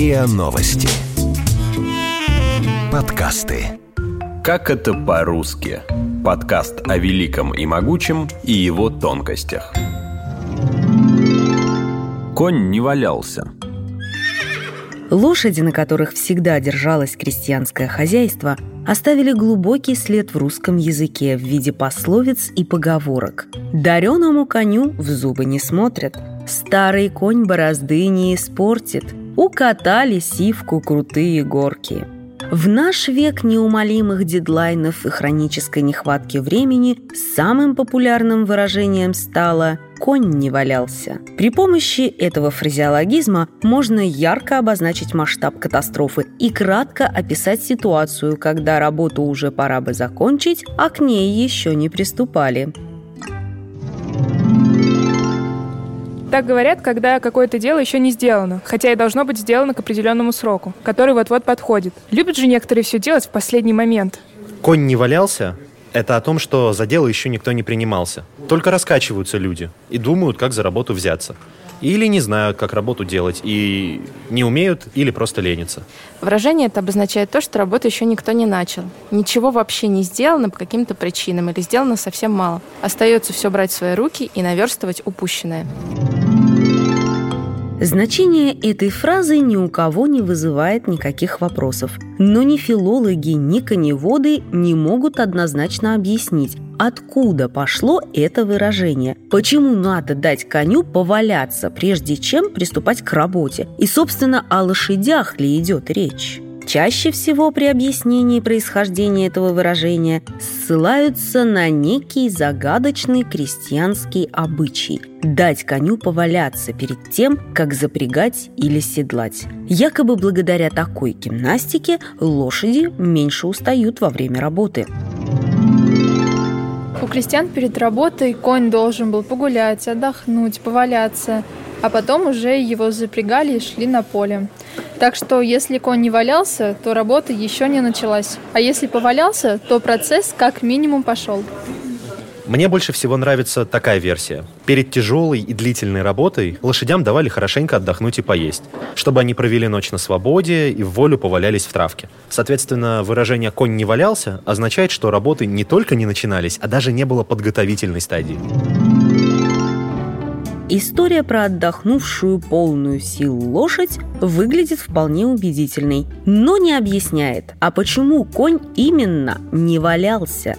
РИА Новости. Подкасты. Как это по-русски? Подкаст о великом и могучем и его тонкостях. Конь не валялся. Лошади, на которых всегда держалось крестьянское хозяйство, оставили глубокий след в русском языке в виде пословиц и поговорок. «Дареному коню в зубы не смотрят», «Старый конь борозды не испортит», «Укатали сивку крутые горки». В наш век неумолимых дедлайнов и хронической нехватки времени самым популярным выражением стало «конь не валялся». При помощи этого фразеологизма можно ярко обозначить масштаб катастрофы и кратко описать ситуацию, когда работу уже пора бы закончить, а к ней еще не приступали. Так говорят, когда какое-то дело еще не сделано, хотя и должно быть сделано к определенному сроку, который вот-вот подходит. Любят же некоторые все делать в последний момент. Конь не валялся, это о том, что за дело еще никто не принимался. Только раскачиваются люди и думают, как за работу взяться. Или не знают, как работу делать, и не умеют, или просто ленятся. Выражение это обозначает то, что работу еще никто не начал. Ничего вообще не сделано по каким-то причинам, или сделано совсем мало. Остается все брать в свои руки и наверстывать упущенное. Значение этой фразы ни у кого не вызывает никаких вопросов. Но ни филологи, ни коневоды не могут однозначно объяснить, откуда пошло это выражение. Почему надо дать коню поваляться, прежде чем приступать к работе? И, собственно, о лошадях ли идет речь? Чаще всего при объяснении происхождения этого выражения ссылаются на некий загадочный крестьянский обычай – дать коню поваляться перед тем, как запрягать или седлать. Якобы благодаря такой гимнастике лошади меньше устают во время работы. У крестьян перед работой конь должен был погулять, отдохнуть, поваляться, а потом уже его запрягали и шли на поле. Так что если конь не валялся, то работа еще не началась. А если повалялся, то процесс как минимум пошел. Мне больше всего нравится такая версия. Перед тяжелой и длительной работой лошадям давали хорошенько отдохнуть и поесть, чтобы они провели ночь на свободе и в волю повалялись в травке. Соответственно, выражение «конь не валялся» означает, что работы не только не начинались, а даже не было подготовительной стадии. История про отдохнувшую полную сил лошадь выглядит вполне убедительной, но не объясняет, а почему конь именно не валялся.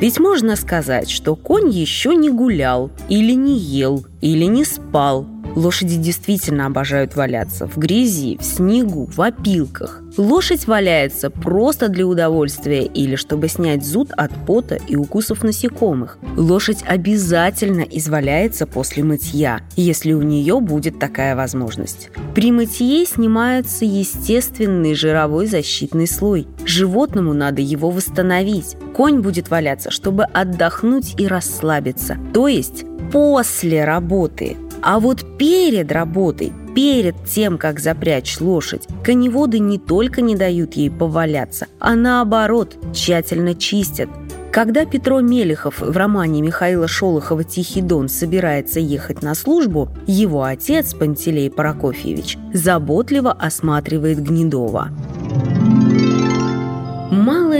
Ведь можно сказать, что конь еще не гулял, или не ел, или не спал, Лошади действительно обожают валяться в грязи, в снегу, в опилках. Лошадь валяется просто для удовольствия или чтобы снять зуд от пота и укусов насекомых. Лошадь обязательно изваляется после мытья, если у нее будет такая возможность. При мытье снимается естественный жировой защитный слой. Животному надо его восстановить. Конь будет валяться, чтобы отдохнуть и расслабиться, то есть после работы. А вот перед работой, перед тем, как запрячь лошадь, коневоды не только не дают ей поваляться, а наоборот, тщательно чистят. Когда Петро Мелехов в романе Михаила Шолохова «Тихий дон» собирается ехать на службу, его отец, Пантелей Прокофьевич, заботливо осматривает Гнедова.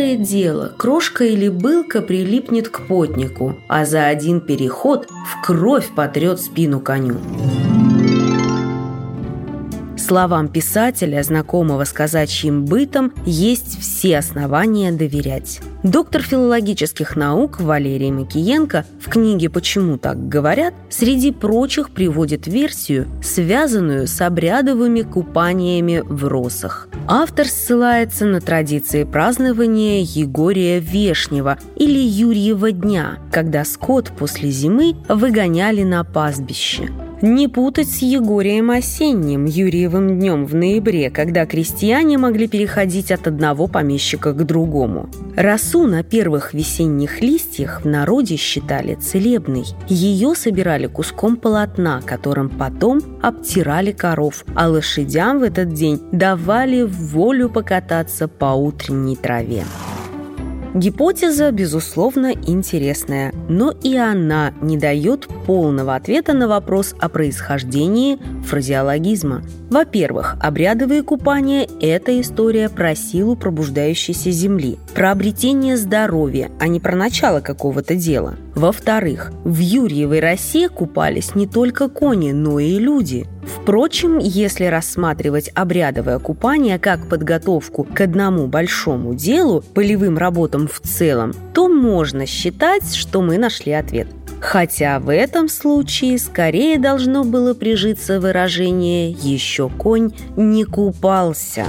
Малое дело, крошка или былка прилипнет к потнику, а за один переход в кровь потрет спину коню. Словам писателя, знакомого с казачьим бытом, есть все основания доверять. Доктор филологических наук Валерий Макиенко в книге «Почему так говорят» среди прочих приводит версию, связанную с обрядовыми купаниями в росах. Автор ссылается на традиции празднования Егория Вешнего или Юрьева дня, когда скот после зимы выгоняли на пастбище. Не путать с Егорием осенним, Юрьевым днем в ноябре, когда крестьяне могли переходить от одного помещика к другому. Росу на первых весенних листьях в народе считали целебной. Ее собирали куском полотна, которым потом обтирали коров, а лошадям в этот день давали волю покататься по утренней траве. Гипотеза, безусловно, интересная, но и она не дает полного ответа на вопрос о происхождении фразеологизма. Во-первых, обрядовые купания – это история про силу пробуждающейся земли, про обретение здоровья, а не про начало какого-то дела. Во-вторых, в Юрьевой России купались не только кони, но и люди – Впрочем, если рассматривать обрядовое купание как подготовку к одному большому делу, полевым работам в целом, то можно считать, что мы нашли ответ. Хотя в этом случае скорее должно было прижиться выражение «еще конь не купался».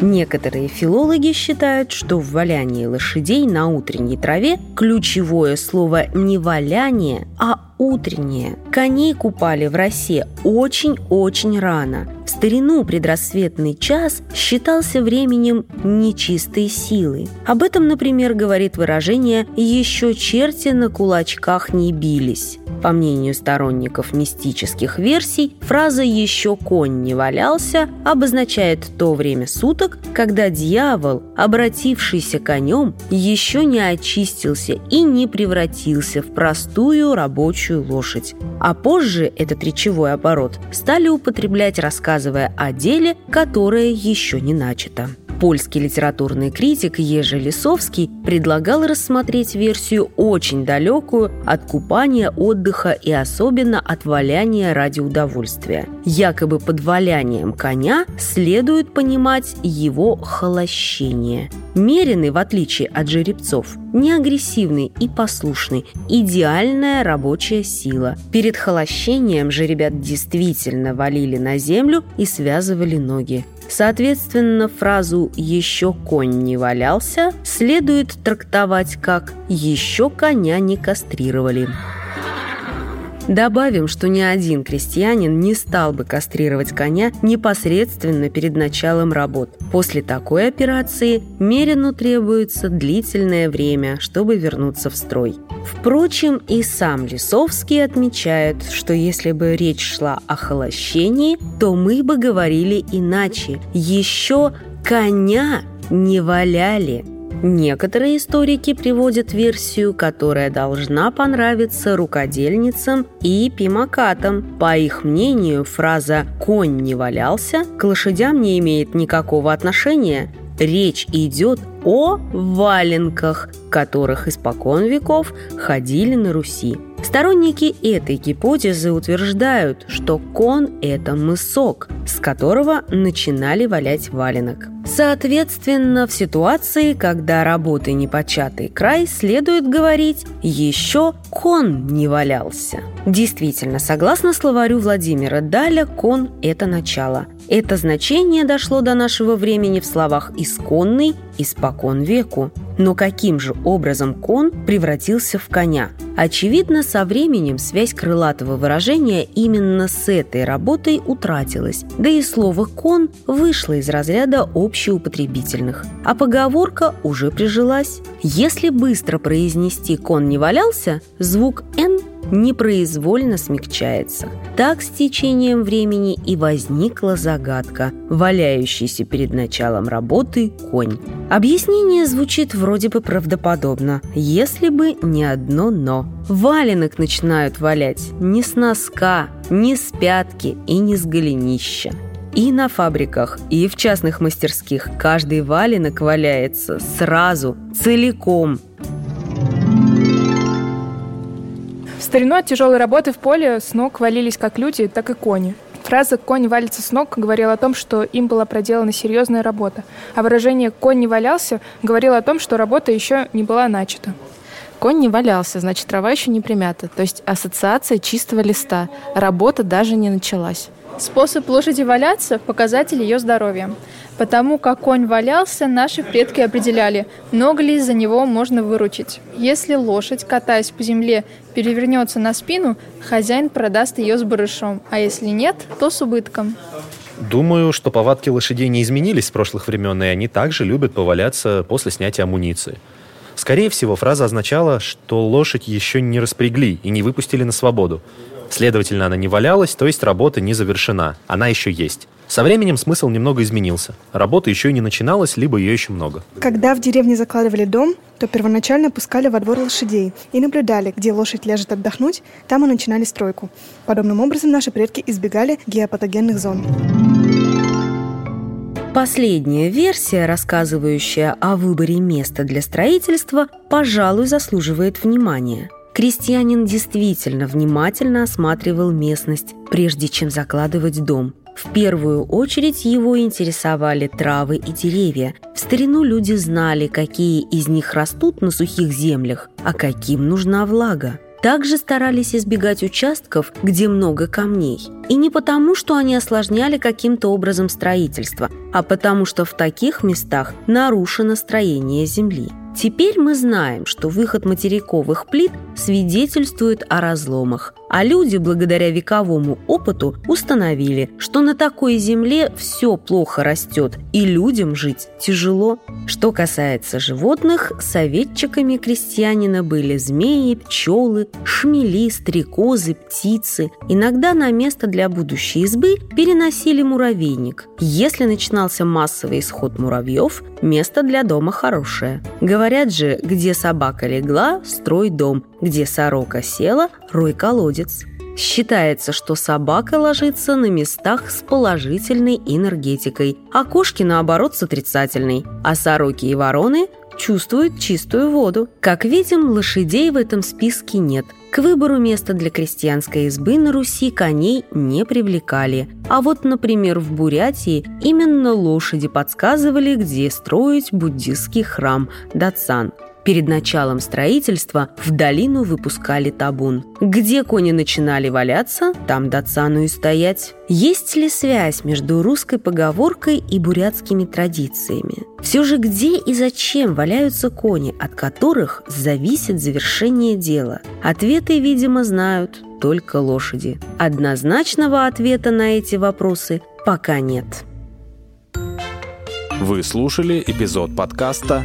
Некоторые филологи считают, что в валянии лошадей на утренней траве ключевое слово не валяние, а утреннее. Коней купали в росе очень-очень рано. В старину предрассветный час считался временем нечистой силы. Об этом, например, говорит выражение «еще черти на кулачках не бились». По мнению сторонников мистических версий, фраза «еще конь не валялся» обозначает то время суток, когда дьявол, обратившийся конем, еще не очистился и не превратился в простую рабочую лошадь. А позже этот речевой оборот стали употреблять, рассказывая о деле, которое еще не начато. Польский литературный критик Ежи Лисовский предлагал рассмотреть версию очень далекую от купания, отдыха и особенно от валяния ради удовольствия. Якобы под валянием коня следует понимать его холощение. Меренный, в отличие от жеребцов, не агрессивный и послушный, идеальная рабочая сила. Перед холощением же ребят действительно валили на землю и связывали ноги. Соответственно, фразу «еще конь не валялся» следует трактовать как «еще коня не кастрировали». Добавим, что ни один крестьянин не стал бы кастрировать коня непосредственно перед началом работ. После такой операции Мерину требуется длительное время, чтобы вернуться в строй. Впрочем, и сам Лисовский отмечает, что если бы речь шла о холощении, то мы бы говорили иначе. Еще коня не валяли. Некоторые историки приводят версию, которая должна понравиться рукодельницам и пимакатам. По их мнению, фраза «конь не валялся» к лошадям не имеет никакого отношения. Речь идет о валенках, которых испокон веков ходили на Руси. Сторонники этой гипотезы утверждают, что кон – это мысок, с которого начинали валять валенок. Соответственно, в ситуации, когда работы непочатый край, следует говорить «еще кон не валялся». Действительно, согласно словарю Владимира Даля, кон – это начало. Это значение дошло до нашего времени в словах «исконный», «испокон веку». Но каким же образом кон превратился в коня? Очевидно, со временем связь крылатого выражения именно с этой работой утратилась, да и слово «кон» вышло из разряда общеупотребительных, а поговорка уже прижилась. Если быстро произнести «кон не валялся», звук «н» непроизвольно смягчается. Так с течением времени и возникла загадка, валяющийся перед началом работы конь. Объяснение звучит вроде бы правдоподобно, если бы не одно «но». Валенок начинают валять не с носка, не с пятки и не с голенища. И на фабриках, и в частных мастерских каждый валенок валяется сразу, целиком, старину от тяжелой работы в поле с ног валились как люди, так и кони. Фраза «конь валится с ног» говорила о том, что им была проделана серьезная работа, а выражение «конь не валялся» говорило о том, что работа еще не была начата. Конь не валялся, значит, трава еще не примята, то есть ассоциация чистого листа, работа даже не началась. Способ лошади валяться – показатель ее здоровья. Потому как конь валялся, наши предки определяли, много ли за него можно выручить. Если лошадь, катаясь по земле, перевернется на спину, хозяин продаст ее с барышом, а если нет, то с убытком. Думаю, что повадки лошадей не изменились с прошлых времен, и они также любят поваляться после снятия амуниции. Скорее всего, фраза означала, что лошадь еще не распрягли и не выпустили на свободу. Следовательно, она не валялась, то есть работа не завершена. Она еще есть. Со временем смысл немного изменился. Работа еще и не начиналась, либо ее еще много. Когда в деревне закладывали дом, то первоначально пускали во двор лошадей и наблюдали, где лошадь ляжет отдохнуть, там и начинали стройку. Подобным образом наши предки избегали геопатогенных зон. Последняя версия, рассказывающая о выборе места для строительства, пожалуй, заслуживает внимания. Крестьянин действительно внимательно осматривал местность, прежде чем закладывать дом. В первую очередь его интересовали травы и деревья. В старину люди знали, какие из них растут на сухих землях, а каким нужна влага. Также старались избегать участков, где много камней. И не потому, что они осложняли каким-то образом строительство, а потому что в таких местах нарушено строение земли. Теперь мы знаем, что выход материковых плит свидетельствует о разломах, а люди, благодаря вековому опыту, установили, что на такой земле все плохо растет, и людям жить тяжело. Что касается животных, советчиками крестьянина были змеи, пчелы, шмели, стрекозы, птицы. Иногда на место для будущей избы переносили муравейник. Если начинался массовый исход муравьев, место для дома хорошее. Говорят же, где собака легла, строй дом, где сорока села, рой колодец. Считается, что собака ложится на местах с положительной энергетикой, а кошки, наоборот, с отрицательной, а сороки и вороны чувствуют чистую воду. Как видим, лошадей в этом списке нет. К выбору места для крестьянской избы на Руси коней не привлекали. А вот, например, в Бурятии именно лошади подсказывали, где строить буддистский храм Дацан – Перед началом строительства в долину выпускали табун. Где кони начинали валяться, там Дацану и стоять. Есть ли связь между русской поговоркой и бурятскими традициями? Все же где и зачем валяются кони, от которых зависит завершение дела? Ответы, видимо, знают только лошади. Однозначного ответа на эти вопросы пока нет. Вы слушали эпизод подкаста